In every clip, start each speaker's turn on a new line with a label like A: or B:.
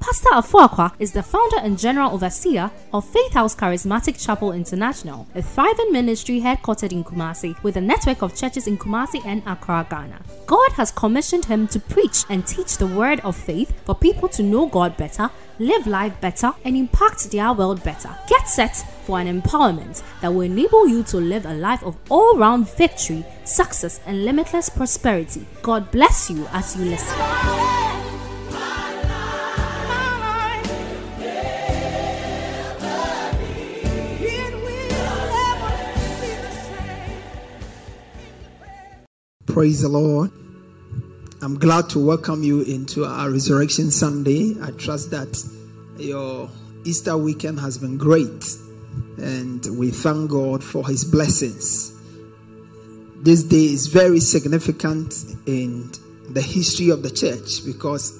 A: Pastor Afuakwa is the founder and general overseer of Faith House Charismatic Chapel International, a thriving ministry headquartered in Kumasi with a network of churches in Kumasi and Accra, Ghana. God has commissioned him to preach and teach the word of faith for people to know God better, live life better, and impact their world better. Get set for an empowerment that will enable you to live a life of all round victory, success, and limitless prosperity. God bless you as you listen.
B: Praise the Lord. I'm glad to welcome you into our Resurrection Sunday. I trust that your Easter weekend has been great and we thank God for his blessings. This day is very significant in the history of the church because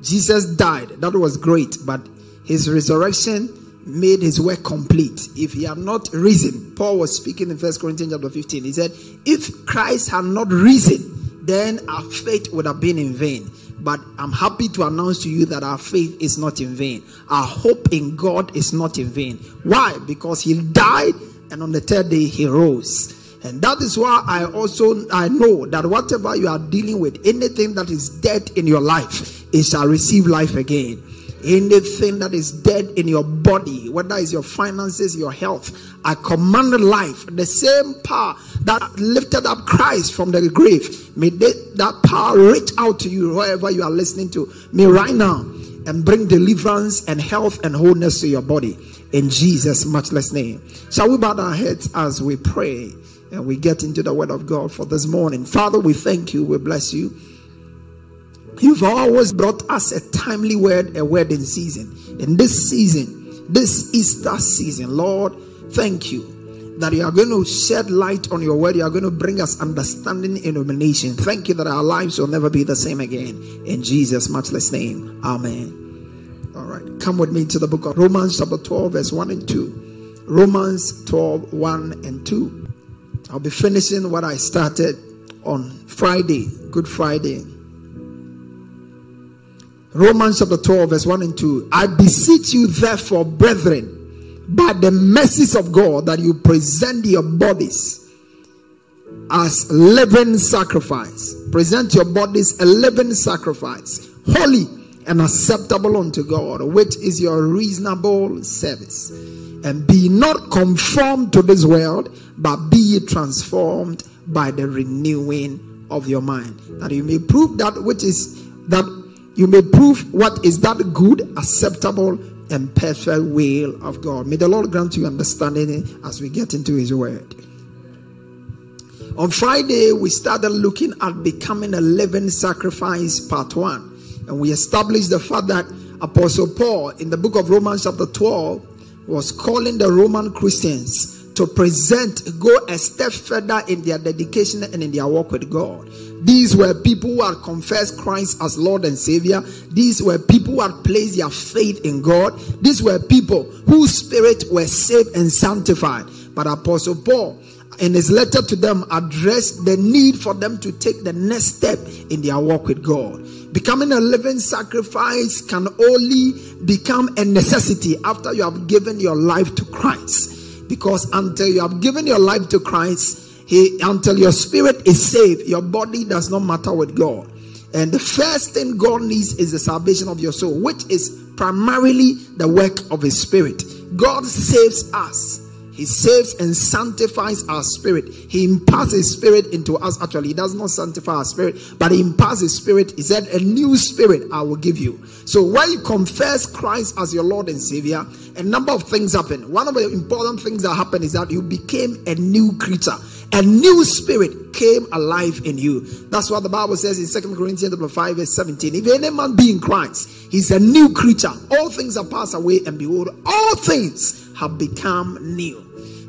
B: Jesus died. That was great, but his resurrection made his work complete. If he had not risen, Paul was speaking in First Corinthians chapter 15. He said, If Christ had not risen, then our faith would have been in vain. But I'm happy to announce to you that our faith is not in vain. Our hope in God is not in vain. Why? Because he died and on the third day he rose. And that is why I also I know that whatever you are dealing with, anything that is dead in your life, it shall receive life again anything that is dead in your body, whether it's your finances, your health, I command life. The same power that lifted up Christ from the grave, may that power reach out to you wherever you are listening to me right now and bring deliverance and health and wholeness to your body in Jesus' matchless name. Shall we bow our heads as we pray and we get into the word of God for this morning? Father, we thank you, we bless you. You've always brought us a timely word, a word in season. In this season, this Easter season, Lord, thank you that you are going to shed light on your word. You are going to bring us understanding and illumination. Thank you that our lives will never be the same again. In Jesus' matchless name. Amen. All right. Come with me to the book of Romans, chapter 12, verse 1 and 2. Romans 12, 1 and 2. I'll be finishing what I started on Friday, Good Friday. Romans chapter 12, verse 1 and 2. I beseech you, therefore, brethren, by the mercies of God, that you present your bodies as living sacrifice. Present your bodies a living sacrifice, holy and acceptable unto God, which is your reasonable service. And be not conformed to this world, but be transformed by the renewing of your mind, that you may prove that which is you may prove what is that good, acceptable, and perfect will of God. May the Lord grant you understanding as we get into His Word. On Friday, we started looking at becoming a living sacrifice, part one. And we established the fact that Apostle Paul, in the book of Romans, chapter 12, was calling the Roman Christians to present, go a step further in their dedication and in their walk with God. These were people who had confessed Christ as Lord and Savior. These were people who had placed their faith in God. These were people whose spirit were saved and sanctified. But Apostle Paul, in his letter to them, addressed the need for them to take the next step in their walk with God. Becoming a living sacrifice can only become a necessity after you have given your life to Christ. Because until you have given your life to Christ, he, until your spirit is saved, your body does not matter with God. And the first thing God needs is the salvation of your soul, which is primarily the work of His Spirit. God saves us. He saves and sanctifies our spirit. He imparts His spirit into us. Actually, He does not sanctify our spirit, but He imparts His spirit. He said, A new spirit I will give you. So, when you confess Christ as your Lord and Savior, a number of things happen. One of the important things that happened is that you became a new creature a new spirit came alive in you. That's what the Bible says in Second Corinthians chapter 5, verse 17. If any man be in Christ, he's a new creature. All things are passed away, and behold, all things have become new.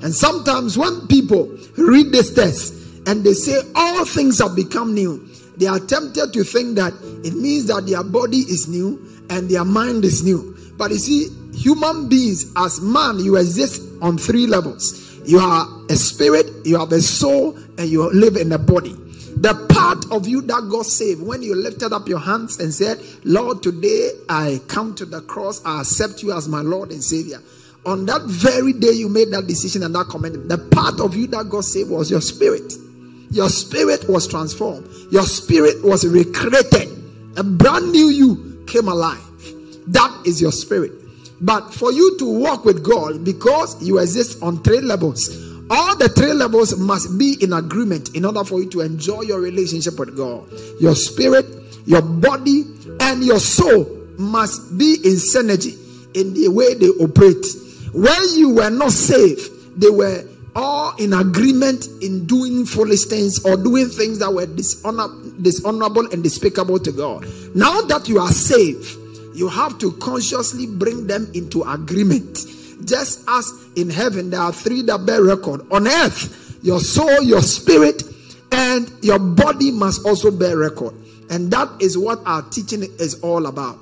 B: And sometimes when people read this text and they say all things have become new, they are tempted to think that it means that their body is new and their mind is new. But you see, human beings, as man, you exist on three levels you are a spirit, you have a soul, and you live in a body. The part of you that God saved when you lifted up your hands and said, Lord, today I come to the cross, I accept you as my Lord and Savior. On that very day you made that decision and that commitment, the part of you that God saved was your spirit. Your spirit was transformed, your spirit was recreated. A brand new you came alive. That is your spirit. But for you to walk with God, because you exist on three levels, all the three levels must be in agreement in order for you to enjoy your relationship with God. Your spirit, your body, and your soul must be in synergy in the way they operate. When you were not saved, they were all in agreement in doing foolish things or doing things that were dishonor, dishonorable and despicable to God. Now that you are saved, you have to consciously bring them into agreement. Just as in heaven there are three that bear record, on earth, your soul, your spirit, and your body must also bear record. And that is what our teaching is all about.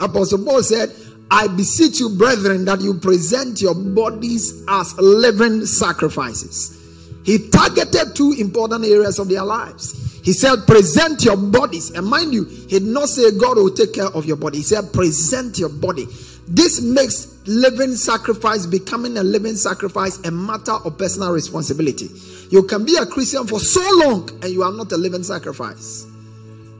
B: Apostle Paul said, I beseech you, brethren, that you present your bodies as living sacrifices. He targeted two important areas of their lives. He said, Present your bodies. And mind you, he did not say God will take care of your body. He said, Present your body. This makes living sacrifice, becoming a living sacrifice, a matter of personal responsibility. You can be a Christian for so long and you are not a living sacrifice.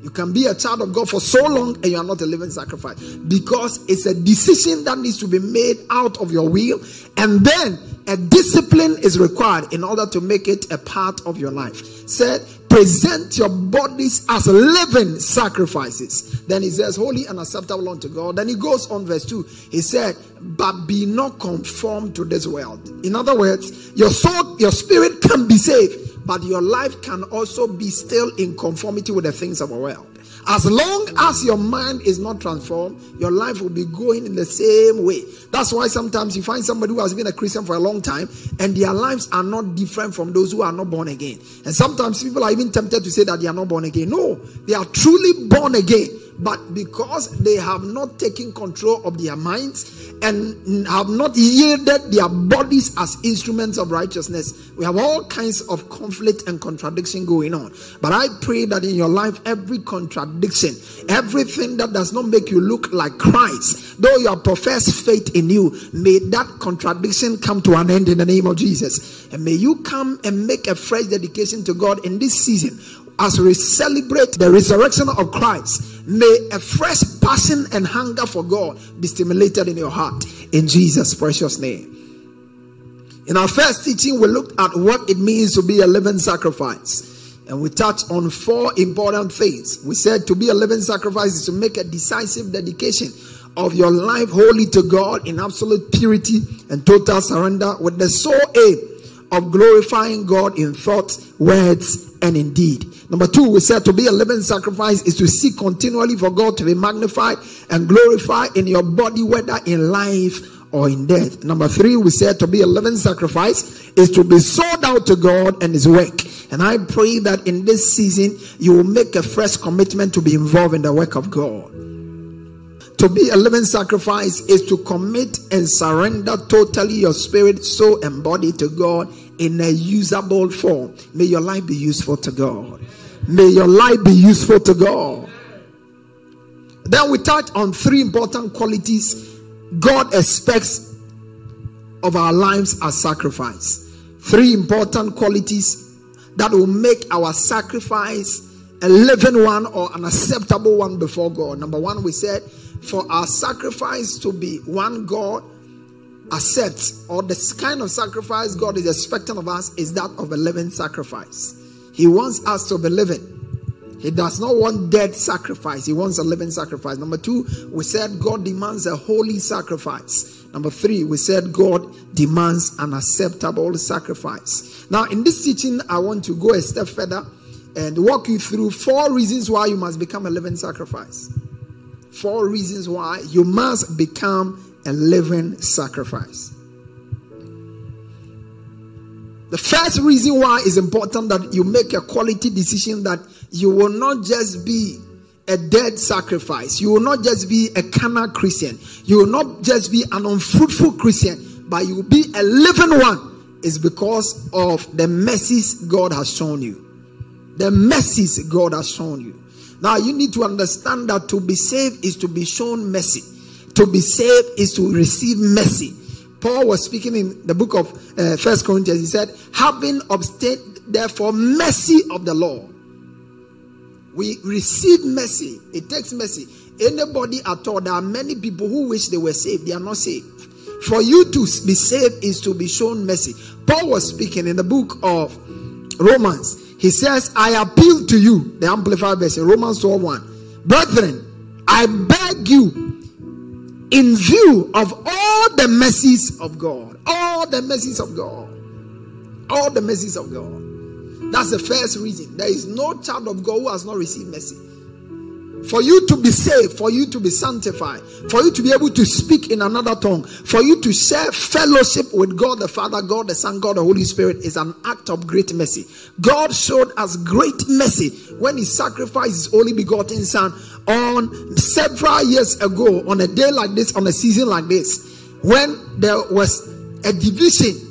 B: You can be a child of God for so long and you are not a living sacrifice because it's a decision that needs to be made out of your will, and then a discipline is required in order to make it a part of your life. Said, present your bodies as living sacrifices. Then he says, holy and acceptable unto God. Then he goes on, verse 2. He said, but be not conformed to this world. In other words, your soul, your spirit can be saved but your life can also be still in conformity with the things of the world. As long as your mind is not transformed, your life will be going in the same way. That's why sometimes you find somebody who has been a Christian for a long time and their lives are not different from those who are not born again. And sometimes people are even tempted to say that they are not born again. No, they are truly born again but because they have not taken control of their minds and have not yielded their bodies as instruments of righteousness, we have all kinds of conflict and contradiction going on. But I pray that in your life, every contradiction, everything that does not make you look like Christ, though you profess faith in you, may that contradiction come to an end in the name of Jesus. And may you come and make a fresh dedication to God in this season as we celebrate the resurrection of Christ, may a fresh passion and hunger for God be stimulated in your heart in Jesus' precious name. In our first teaching, we looked at what it means to be a living sacrifice. And we touched on four important things. We said to be a living sacrifice is to make a decisive dedication of your life wholly to God in absolute purity and total surrender with the sole aim of glorifying God in thoughts, words, and in deed. Number two, we said to be a living sacrifice is to seek continually for God to be magnified and glorified in your body, whether in life or in death. Number three, we said to be a living sacrifice is to be sold out to God and His work. And I pray that in this season you will make a fresh commitment to be involved in the work of God. To be a living sacrifice is to commit and surrender totally your spirit, soul, and body to God in a usable form. May your life be useful to God. May your life be useful to God. Then we touch on three important qualities God expects of our lives as sacrifice. Three important qualities that will make our sacrifice a living one or an acceptable one before God. Number one, we said for our sacrifice to be one God accepts, or the kind of sacrifice God is expecting of us, is that of a living sacrifice. He wants us to be living. He does not want dead sacrifice. He wants a living sacrifice. Number two, we said God demands a holy sacrifice. Number three, we said God demands an acceptable sacrifice. Now, in this teaching, I want to go a step further and walk you through four reasons why you must become a living sacrifice. Four reasons why you must become a living sacrifice. The first reason why it's important that you make a quality decision that you will not just be a dead sacrifice. You will not just be a carnal Christian. You will not just be an unfruitful Christian, but you will be a living one. Is because of the mercies God has shown you. The mercies God has shown you. Now you need to understand that to be saved is to be shown mercy. To be saved is to receive mercy. Paul was speaking in the book of uh, First Corinthians. He said, "Having obtained therefore mercy of the Lord." We receive mercy. It takes mercy. Anybody at all, there are many people who wish they were saved. They are not saved. For you to be saved is to be shown mercy. Paul was speaking in the book of Romans. He says, I appeal to you, the Amplified Version, Romans 12 1. Brethren, I beg you, in view of all the mercies of God, all the mercies of God, all the mercies of God. That's the first reason. There is no child of God who has not received mercy. For you to be saved, for you to be sanctified, for you to be able to speak in another tongue, for you to share fellowship with God the Father, God the Son, God the Holy Spirit is an act of great mercy. God showed us great mercy when He sacrificed His only begotten Son on several years ago, on a day like this, on a season like this, when there was a division,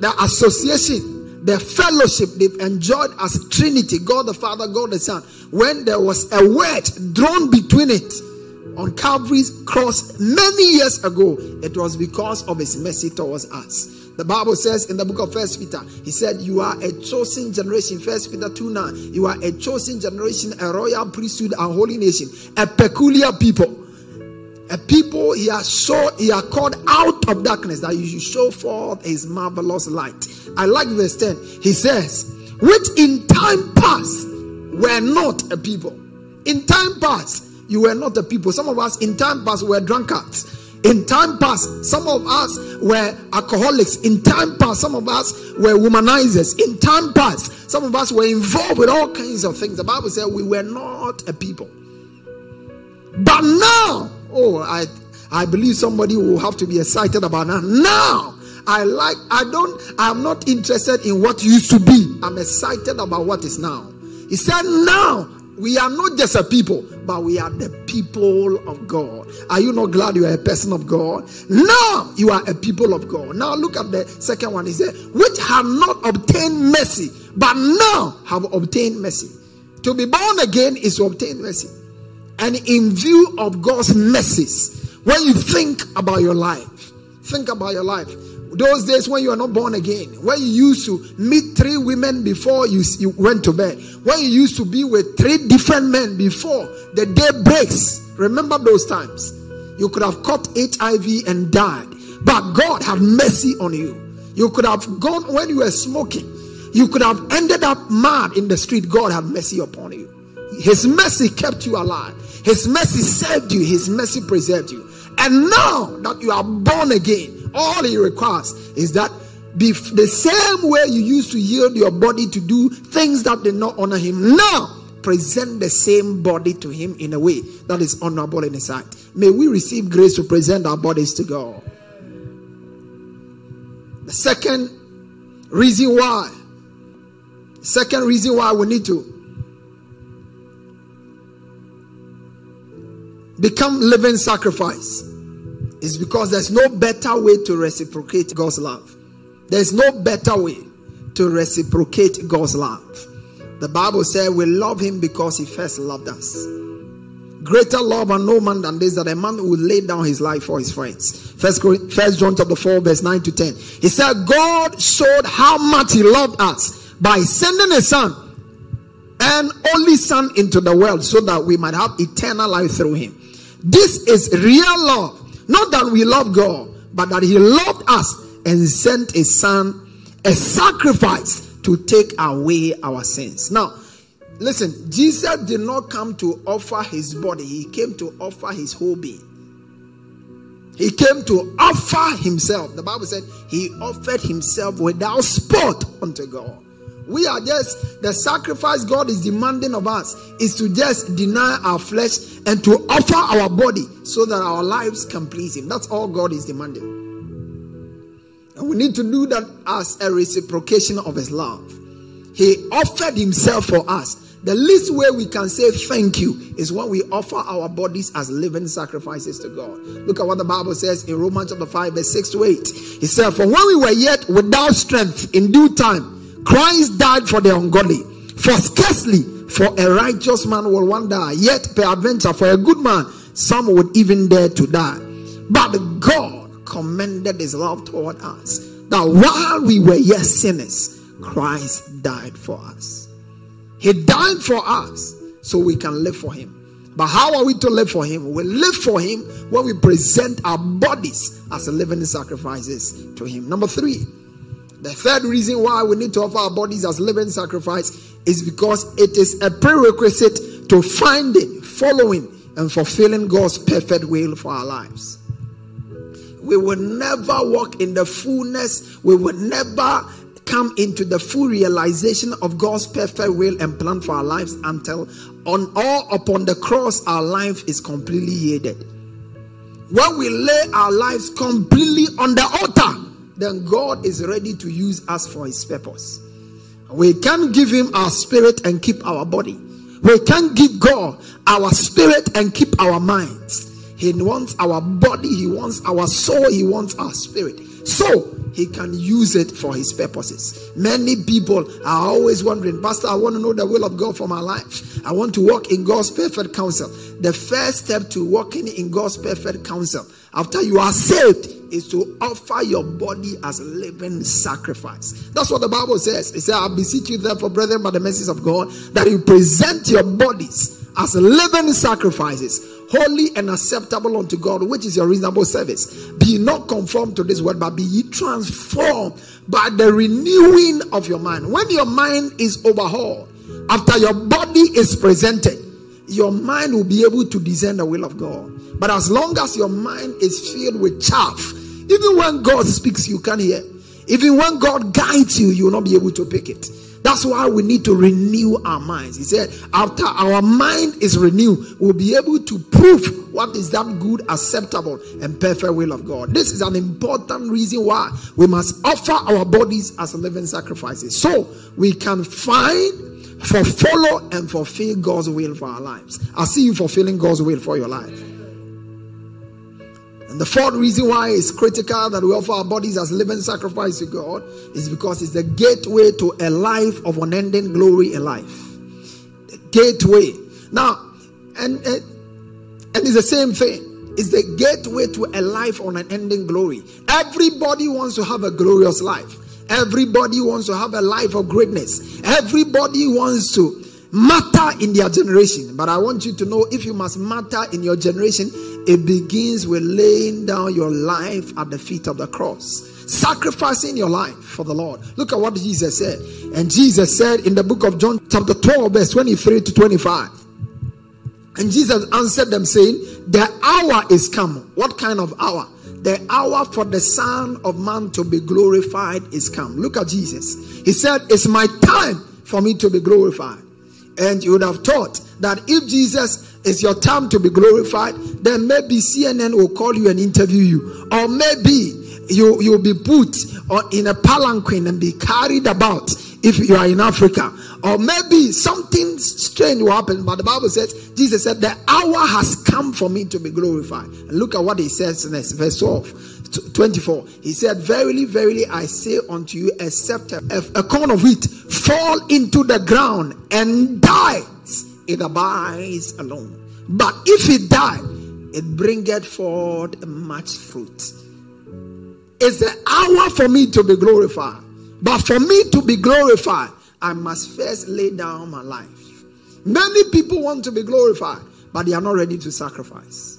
B: the association the fellowship they've enjoyed as Trinity, God the Father, God the Son, when there was a word drawn between it on Calvary's cross many years ago, it was because of his mercy towards us. The Bible says in the book of First Peter, he said, You are a chosen generation. First Peter 2 9. You are a chosen generation, a royal priesthood, a holy nation, a peculiar people a people he has shown he has called out of darkness that you should show forth his marvelous light i like verse 10 he says which in time past were not a people. In time past you were not a people. Some of us in time past were drunkards. In time past some of us were alcoholics. In time past some of us were womanizers. In time past some of us were involved with all kinds of things. The bible said we were not a people. But now Oh, I I believe somebody will have to be excited about that. Now, I like, I don't, I'm not interested in what used to be. I'm excited about what is now. He said, Now we are not just a people, but we are the people of God. Are you not glad you are a person of God? Now you are a people of God. Now look at the second one. He said, Which have not obtained mercy, but now have obtained mercy. To be born again is to obtain mercy. And in view of God's mercies, when you think about your life, think about your life. Those days when you are not born again, when you used to meet three women before you, you went to bed, when you used to be with three different men before the day breaks. Remember those times. You could have caught HIV and died, but God had mercy on you. You could have gone when you were smoking, you could have ended up mad in the street. God had mercy upon you. His mercy kept you alive. His mercy saved you, His mercy preserved you. And now that you are born again, all He requires is that the same way you used to yield your body to do things that did not honor Him. Now, present the same body to Him in a way that is honorable in His sight. May we receive grace to present our bodies to God. The second reason why, second reason why we need to become living sacrifice is because there's no better way to reciprocate God's love. There's no better way to reciprocate God's love. The Bible said we love him because he first loved us. Greater love and no man than this that a man will lay down his life for his friends. First, First John chapter 4, verse 9 to 10. He said, God showed how much he loved us by sending his son and only son into the world so that we might have eternal life through him. This is real love. Not that we love God, but that He loved us and sent a Son, a sacrifice to take away our sins. Now, listen, Jesus did not come to offer His body, He came to offer His whole being. He came to offer Himself. The Bible said He offered Himself without spot unto God. We are just the sacrifice God is demanding of us is to just deny our flesh and to offer our body so that our lives can please Him. That's all God is demanding. And we need to do that as a reciprocation of his love. He offered himself for us. The least way we can say thank you is when we offer our bodies as living sacrifices to God. Look at what the Bible says in Romans chapter 5, verse 6 to 8. He said, For when we were yet without strength, in due time, Christ died for the ungodly. For scarcely for a righteous man will one die, yet peradventure for a good man, some would even dare to die. But God commended his love toward us that while we were yet sinners, Christ died for us. He died for us so we can live for him. But how are we to live for him? We live for him when we present our bodies as living sacrifices to him. Number three, the third reason why we need to offer our bodies as living sacrifice is because it is a prerequisite to finding, following, and fulfilling God's perfect will for our lives. We will never walk in the fullness, we will never come into the full realization of God's perfect will and plan for our lives until on all upon the cross our life is completely yielded. When we lay our lives completely on the altar, then God is ready to use us for his purpose. We can't give him our spirit and keep our body. We can't give God our spirit and keep our minds. He wants our body, He wants our soul, He wants our spirit. So He can use it for His purposes. Many people are always wondering, Pastor, I want to know the will of God for my life. I want to walk in God's perfect counsel. The first step to walking in God's perfect counsel after you are saved is to offer your body as living sacrifice. That's what the Bible says. It says, I beseech you, therefore, brethren, by the mercies of God, that you present your bodies as living sacrifices, holy and acceptable unto God, which is your reasonable service. Be not conformed to this word, but be ye transformed by the renewing of your mind. When your mind is overhauled, after your body is presented, your mind will be able to discern the will of God. But as long as your mind is filled with chaff, even when God speaks, you can't hear. Even when God guides you, you will not be able to pick it. That's why we need to renew our minds. He said, after our mind is renewed, we'll be able to prove what is that good, acceptable, and perfect will of God. This is an important reason why we must offer our bodies as living sacrifices so we can find, fulfill, and fulfill God's will for our lives. I see you fulfilling God's will for your life. And the fourth reason why it's critical that we offer our bodies as living sacrifice to God is because it's the gateway to a life of unending glory in life. The gateway. Now, and, and and it's the same thing. It's the gateway to a life on an ending glory. Everybody wants to have a glorious life. Everybody wants to have a life of greatness. Everybody wants to matter in their generation. But I want you to know if you must matter in your generation, it begins with laying down your life at the feet of the cross, sacrificing your life for the Lord. Look at what Jesus said. And Jesus said in the book of John, chapter 12, verse 23 to 25. And Jesus answered them, saying, The hour is come. What kind of hour? The hour for the Son of Man to be glorified is come. Look at Jesus. He said, It's my time for me to be glorified. And you would have thought that if Jesus is your time to be glorified, then maybe CNN will call you and interview you, or maybe you you'll be put uh, in a palanquin and be carried about if you are in Africa, or maybe something strange will happen. But the Bible says, Jesus said, The hour has come for me to be glorified. And look at what he says next, verse 12. 24 he said verily verily i say unto you except a, a corn of wheat fall into the ground and dies it abides alone but if it die it bringeth forth much fruit it's the hour for me to be glorified but for me to be glorified i must first lay down my life many people want to be glorified but they are not ready to sacrifice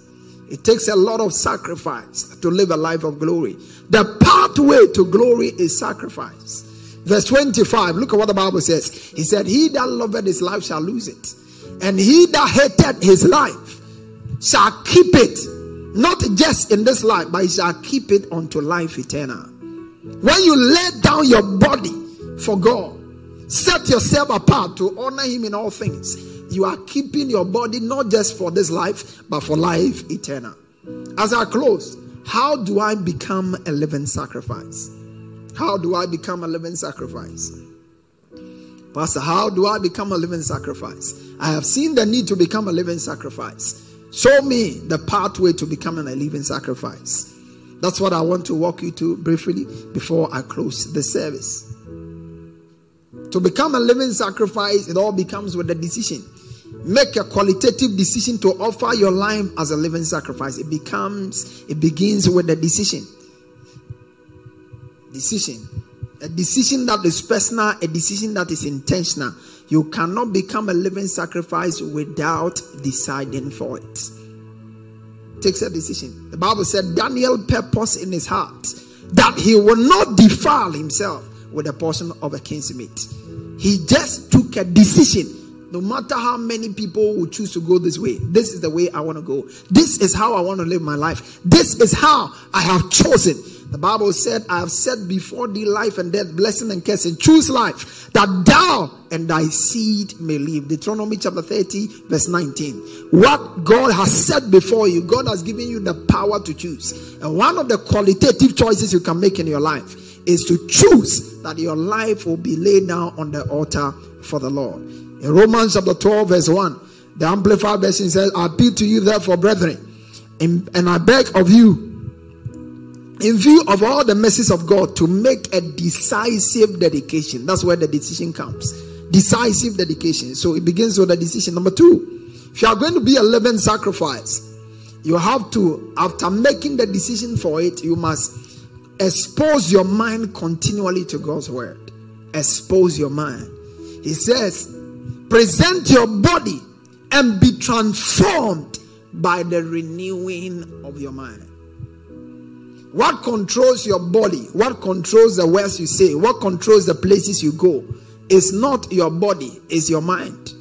B: it takes a lot of sacrifice to live a life of glory. The pathway to glory is sacrifice. Verse 25, look at what the Bible says. He said, He that loveth his life shall lose it, and he that hated his life shall keep it, not just in this life, but he shall keep it unto life eternal. When you lay down your body for God, set yourself apart to honor him in all things you are keeping your body not just for this life, but for life eternal. As I close, how do I become a living sacrifice? How do I become a living sacrifice? Pastor, how do I become a living sacrifice? I have seen the need to become a living sacrifice. Show me the pathway to becoming a living sacrifice. That's what I want to walk you to briefly before I close the service. To become a living sacrifice, it all becomes with a decision. Make a qualitative decision to offer your life as a living sacrifice. It becomes, it begins with a decision. Decision. A decision that is personal, a decision that is intentional. You cannot become a living sacrifice without deciding for it. Takes a decision. The Bible said Daniel purposed in his heart that he will not defile himself with a portion of a king's meat. He just took a decision. No matter how many people will choose to go this way, this is the way I want to go. This is how I want to live my life. This is how I have chosen the Bible said, I have set before thee life and death, blessing and cursing. Choose life that thou and thy seed may live. Deuteronomy chapter 30, verse 19. What God has set before you, God has given you the power to choose. And one of the qualitative choices you can make in your life is to choose that your life will be laid down on the altar for the Lord. In Romans chapter 12, verse 1, the Amplified Version says, I appeal to you, therefore, brethren, and I beg of you in view of all the mercies of God, to make a decisive dedication. That's where the decision comes. Decisive dedication. So it begins with a decision. Number two, if you are going to be a living sacrifice, you have to, after making the decision for it, you must expose your mind continually to God's word. Expose your mind. He says, present your body and be transformed by the renewing of your mind. What controls your body? What controls the words you say? What controls the places you go? Is not your body, it's your mind.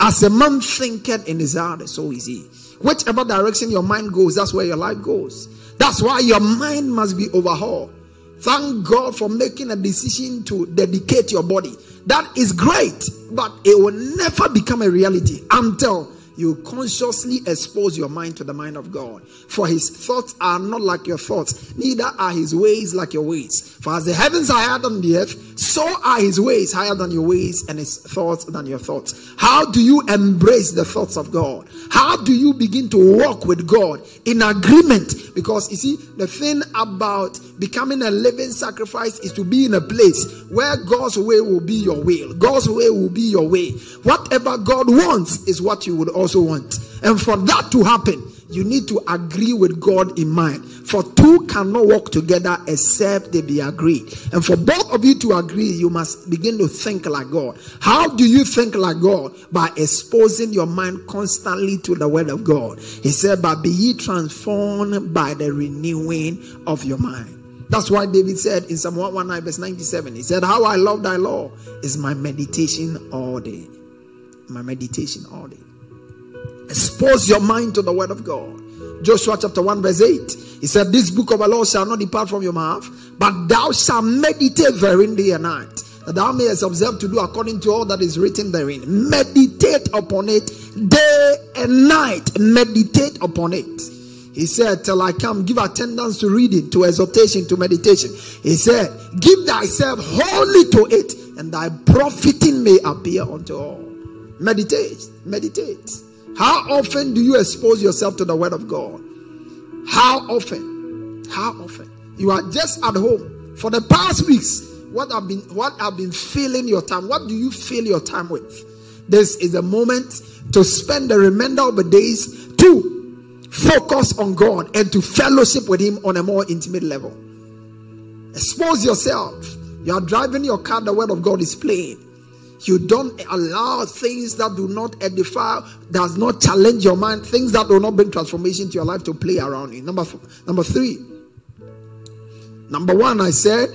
B: As a man thinketh in his heart, so is he. Whichever direction your mind goes, that's where your life goes. That's why your mind must be overhauled. Thank God for making a decision to dedicate your body. That is great, but it will never become a reality until you consciously expose your mind to the mind of God. For his thoughts are not like your thoughts, neither are his ways like your ways. For as the heavens are higher than the earth, so are his ways higher than your ways, and his thoughts than your thoughts. How do you embrace the thoughts of God? How do you begin to walk with God in agreement? Because you see, the thing about becoming a living sacrifice is to be in a place where God's way will be your will, God's way will be your way. Whatever God wants is what you would also want. And for that to happen, you need to agree with God in mind. For two cannot walk together except they be agreed. And for both of you to agree, you must begin to think like God. How do you think like God? By exposing your mind constantly to the word of God. He said, But be ye transformed by the renewing of your mind. That's why David said in Psalm 119, verse 97, he said, How I love thy law is my meditation all day. My meditation all day. Expose your mind to the word of God. Joshua chapter 1, verse 8. He said, This book of the law shall not depart from your mouth, but thou shalt meditate therein day and night, that thou mayest observe to do according to all that is written therein. Meditate upon it day and night. Meditate upon it. He said, Till I come, give attendance to reading, to exhortation, to meditation. He said, Give thyself wholly to it, and thy profiting may appear unto all. Meditate, meditate. How often do you expose yourself to the word of God? How often? How often? You are just at home for the past weeks. What have been what have been filling your time? What do you fill your time with? This is a moment to spend the remainder of the days to focus on God and to fellowship with Him on a more intimate level. Expose yourself. You are driving your car, the word of God is playing you don't allow things that do not edify, does not challenge your mind, things that will not bring transformation to your life to play around you. Number number three. Number one, I said,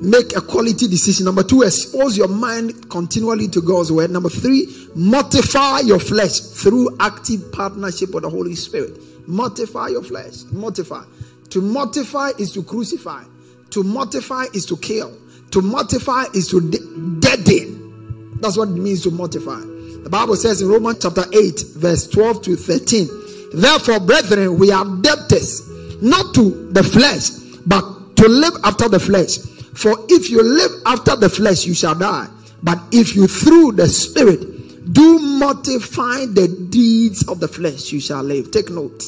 B: make a quality decision. Number two, expose your mind continually to God's word. Number three, mortify your flesh through active partnership with the Holy Spirit. Mortify your flesh. Mortify. To mortify is to crucify. To mortify is to kill. To mortify is to de- deaden. That's what it means to mortify. The Bible says in Romans chapter 8, verse 12 to 13. Therefore, brethren, we are debtors, not to the flesh, but to live after the flesh. For if you live after the flesh, you shall die. But if you through the spirit do mortify the deeds of the flesh, you shall live. Take note.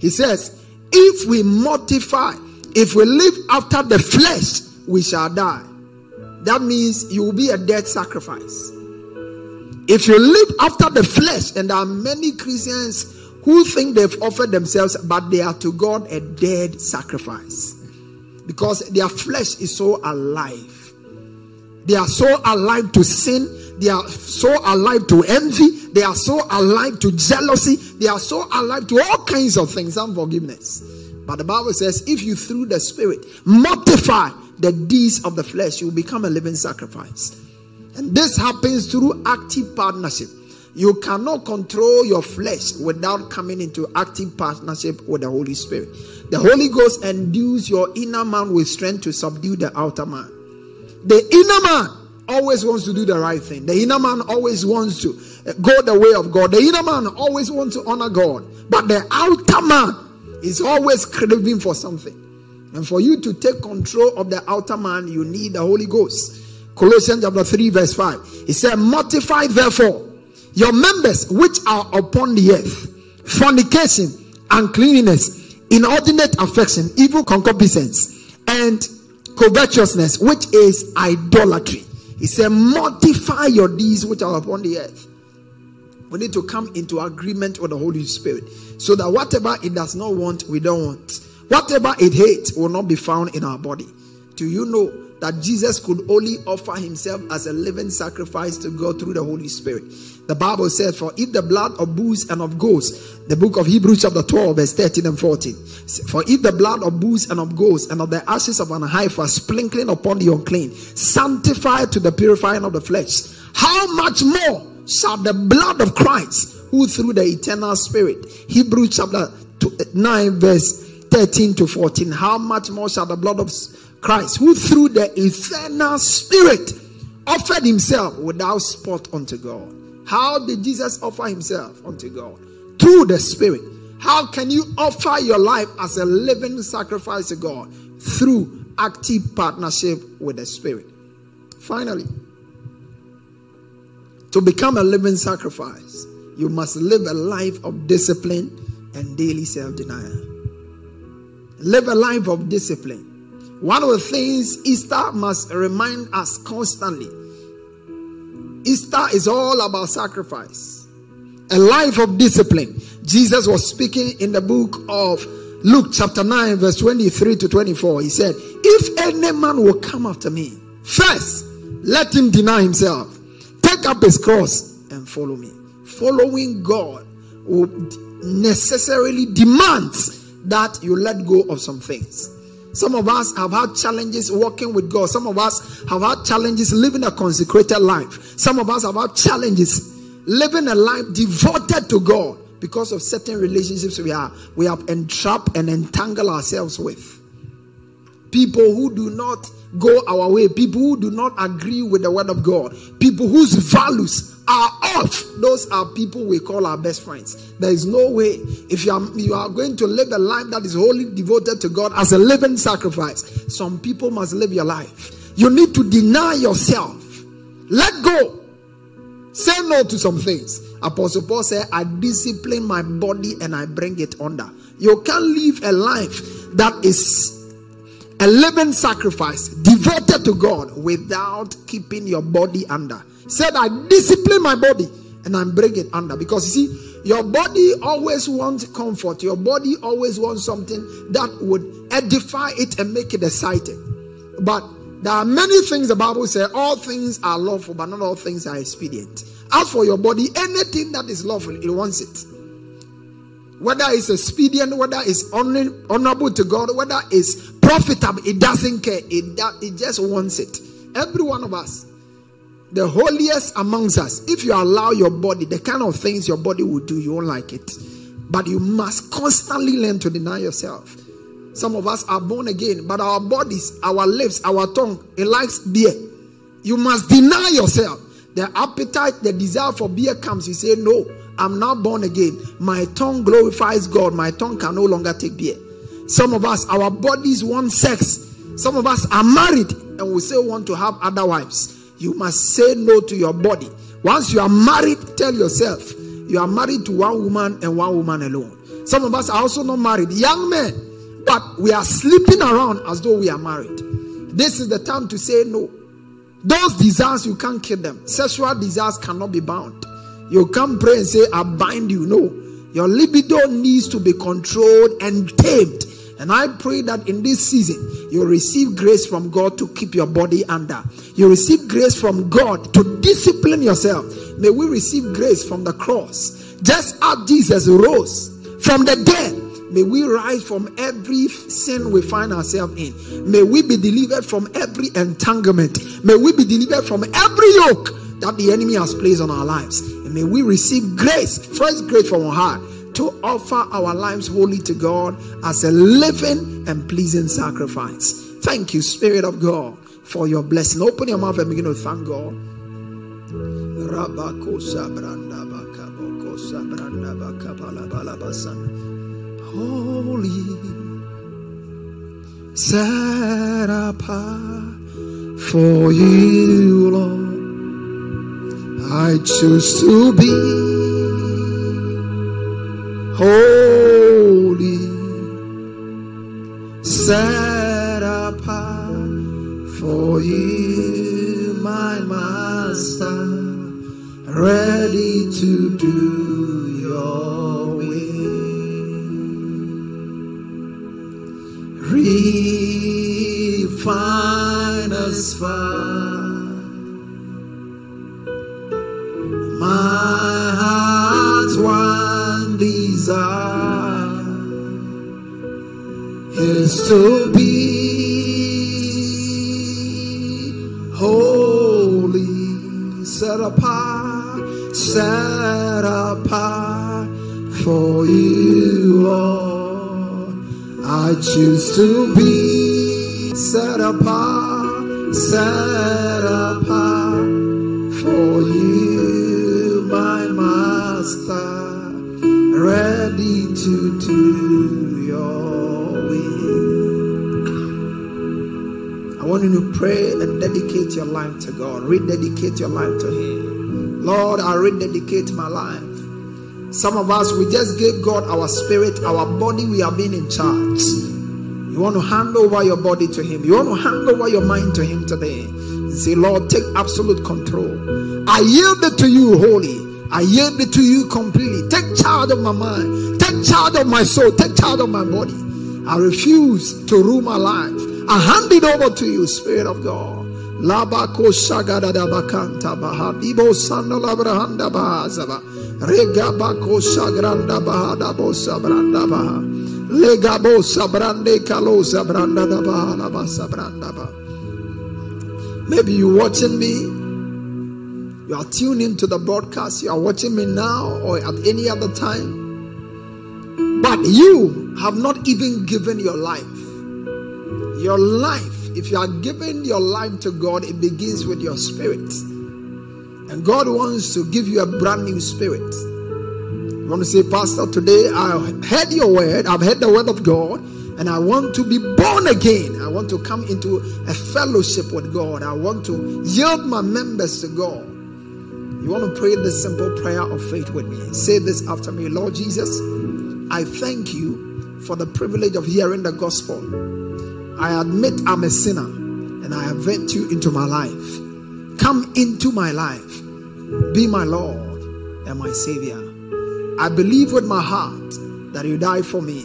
B: He says, if we mortify, if we live after the flesh, we shall die. That means you will be a dead sacrifice. If you live after the flesh, and there are many Christians who think they've offered themselves, but they are to God a dead sacrifice because their flesh is so alive. They are so alive to sin, they are so alive to envy, they are so alive to jealousy, they are so alive to all kinds of things, unforgiveness. But the Bible says, if you through the Spirit mortify the deeds of the flesh, you will become a living sacrifice. And this happens through active partnership. You cannot control your flesh without coming into active partnership with the Holy Spirit. The Holy Ghost endues your inner man with strength to subdue the outer man. The inner man always wants to do the right thing. The inner man always wants to uh, go the way of God. The inner man always wants to honor God. But the outer man is always craving for something. And for you to take control of the outer man, you need the Holy Ghost. Colossians chapter 3, verse 5. He said, Mortify therefore your members which are upon the earth fornication, uncleanness, inordinate affection, evil concupiscence, and covetousness, which is idolatry. He said, Mortify your deeds which are upon the earth. We need to come into agreement with the Holy Spirit so that whatever it does not want, we don't want. Whatever it hates will not be found in our body. Do you know that Jesus could only offer himself as a living sacrifice to God through the Holy Spirit. The Bible says, For if the blood of bulls and of goats, the book of Hebrews, chapter 12, verse 13 and 14, for if the blood of bulls and of goats and of the ashes of an heifer sprinkling upon the unclean, sanctified to the purifying of the flesh, how much more shall the blood of Christ, who through the eternal Spirit, Hebrews chapter 9, verse 13 to 14, how much more shall the blood of Christ, who through the eternal Spirit offered himself without spot unto God. How did Jesus offer himself unto God? Through the Spirit. How can you offer your life as a living sacrifice to God? Through active partnership with the Spirit. Finally, to become a living sacrifice, you must live a life of discipline and daily self denial. Live a life of discipline one of the things Easter must remind us constantly Easter is all about sacrifice, a life of discipline. Jesus was speaking in the book of Luke, chapter 9, verse 23 to 24. He said, If any man will come after me, first let him deny himself, take up his cross, and follow me. Following God will necessarily demands that you let go of some things. Some of us have had challenges walking with God. Some of us have had challenges living a consecrated life. Some of us have had challenges living a life devoted to God because of certain relationships we are we have entrapped and entangled ourselves with. People who do not go our way, people who do not agree with the word of God, people whose values are off. Those are people we call our best friends. There is no way if you are you are going to live a life that is wholly devoted to God as a living sacrifice. Some people must live your life. You need to deny yourself. Let go. Say no to some things. Apostle Paul said, I discipline my body and I bring it under. You can't live a life that is a living sacrifice devoted to God without keeping your body under. Said, I discipline my body and I bring it under. Because you see, your body always wants comfort, your body always wants something that would edify it and make it excited. But there are many things the Bible says all things are lawful, but not all things are expedient. As for your body, anything that is lawful, it wants it whether it's expedient, whether it's honorable to God, whether it's profitable, it doesn't care. It, it just wants it. Every one of us, the holiest amongst us, if you allow your body, the kind of things your body will do, you won't like it. But you must constantly learn to deny yourself. Some of us are born again, but our bodies, our lips, our tongue, it likes beer. You must deny yourself. The appetite, the desire for beer comes, you say, No, I'm not born again. My tongue glorifies God. My tongue can no longer take beer. Some of us, our bodies want sex. Some of us are married and we still want to have other wives. You must say no to your body. Once you are married, tell yourself you are married to one woman and one woman alone. Some of us are also not married, young men, but we are sleeping around as though we are married. This is the time to say no. Those desires, you can't kill them. Sexual desires cannot be bound. You can't pray and say, I bind you. No. Your libido needs to be controlled and tamed. And I pray that in this season, you receive grace from God to keep your body under. You receive grace from God to discipline yourself. May we receive grace from the cross. Just as Jesus rose from the dead, May we rise from every sin we find ourselves in. May we be delivered from every entanglement. May we be delivered from every yoke that the enemy has placed on our lives. And may we receive grace, fresh grace from our heart to offer our lives wholly to God as a living and pleasing sacrifice. Thank you, Spirit of God, for your blessing. Open your mouth and begin to thank God. Holy, set apart for you, Lord. I choose to be holy, set apart for you, my master, ready to do your will. Refine us, fire. My desire is to be holy, set apart, set apart for you, Lord. I choose to be set apart, set apart want you to pray and dedicate your life to God. Rededicate your life to Him. Lord, I rededicate my life. Some of us, we just gave God our spirit, our body, we are being in charge. You want to hand over your body to Him. You want to hand over your mind to Him today. And say, Lord, take absolute control. I yield it to you wholly. I yield it to you completely. Take charge of my mind. Take charge of my soul. Take charge of my body. I refuse to rule my life. I hand it over to you, Spirit of God. Labako shagadada bakanta baha bibo sando labrahanda bahazaba rega bako shagranda bahada bosa branda baha lega bosa brande kalosa branda da baha la basa branda baha. Maybe you watching me, you are tuned into the broadcast, you are watching me now or at any other time, but you have not even given your life. Your life if you are giving your life to God, it begins with your spirit. And God wants to give you a brand new spirit. You want to say, Pastor, today I heard your word, I've heard the word of God, and I want to be born again. I want to come into a fellowship with God. I want to yield my members to God. You want to pray this simple prayer of faith with me. Say this after me Lord Jesus, I thank you for the privilege of hearing the gospel. I admit I'm a sinner and I invite you into my life. Come into my life. Be my Lord and my Savior. I believe with my heart that you died for me.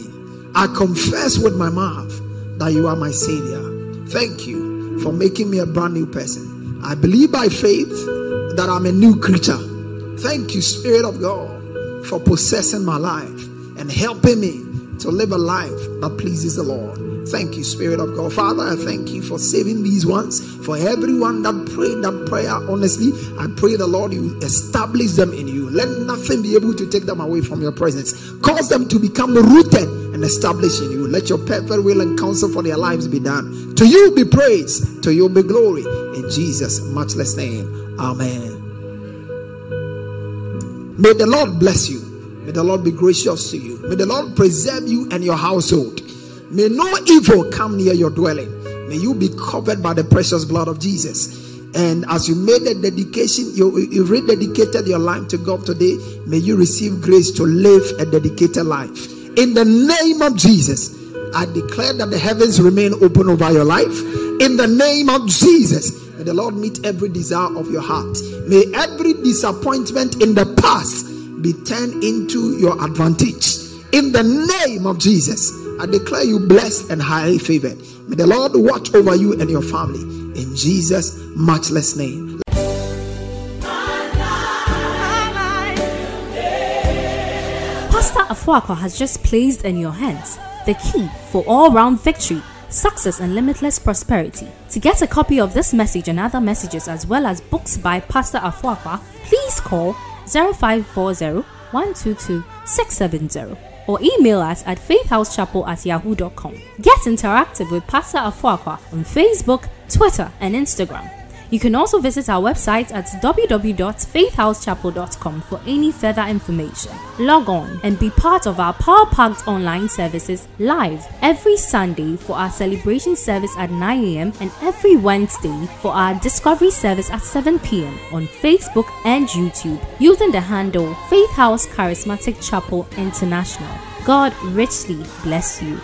B: I confess with my mouth that you are my Savior. Thank you for making me a brand new person. I believe by faith that I'm a new creature. Thank you, Spirit of God, for possessing my life and helping me to live a life that pleases the Lord. Thank you, Spirit of God. Father, I thank you for saving these ones. For everyone that prayed that prayer, honestly, I pray the Lord you establish them in you. Let nothing be able to take them away from your presence. Cause them to become rooted and established in you. Let your perfect will and counsel for their lives be done. To you be praise, to you be glory. In Jesus' matchless name. Amen. May the Lord bless you. May the Lord be gracious to you. May the Lord preserve you and your household. May no evil come near your dwelling. May you be covered by the precious blood of Jesus. And as you made the dedication, you, you rededicated your life to God today. May you receive grace to live a dedicated life. In the name of Jesus, I declare that the heavens remain open over your life. In the name of Jesus, may the Lord meet every desire of your heart. May every disappointment in the past be turned into your advantage. In the name of Jesus, I declare you blessed and highly favored. May the Lord watch over you and your family. In Jesus' matchless name.
A: Pastor Afuakwa has just placed in your hands the key for all round victory, success, and limitless prosperity. To get a copy of this message and other messages, as well as books by Pastor Afuakwa, please call 0540 122 670 or email us at faithhousechapel at yahoo.com. Get interactive with Pastor Afuakwa on Facebook, Twitter, and Instagram. You can also visit our website at www.faithhousechapel.com for any further information. Log on and be part of our power packed online services live every Sunday for our celebration service at 9 a.m. and every Wednesday for our discovery service at 7 p.m. on Facebook and YouTube using the handle Faith House Charismatic Chapel International. God richly bless you.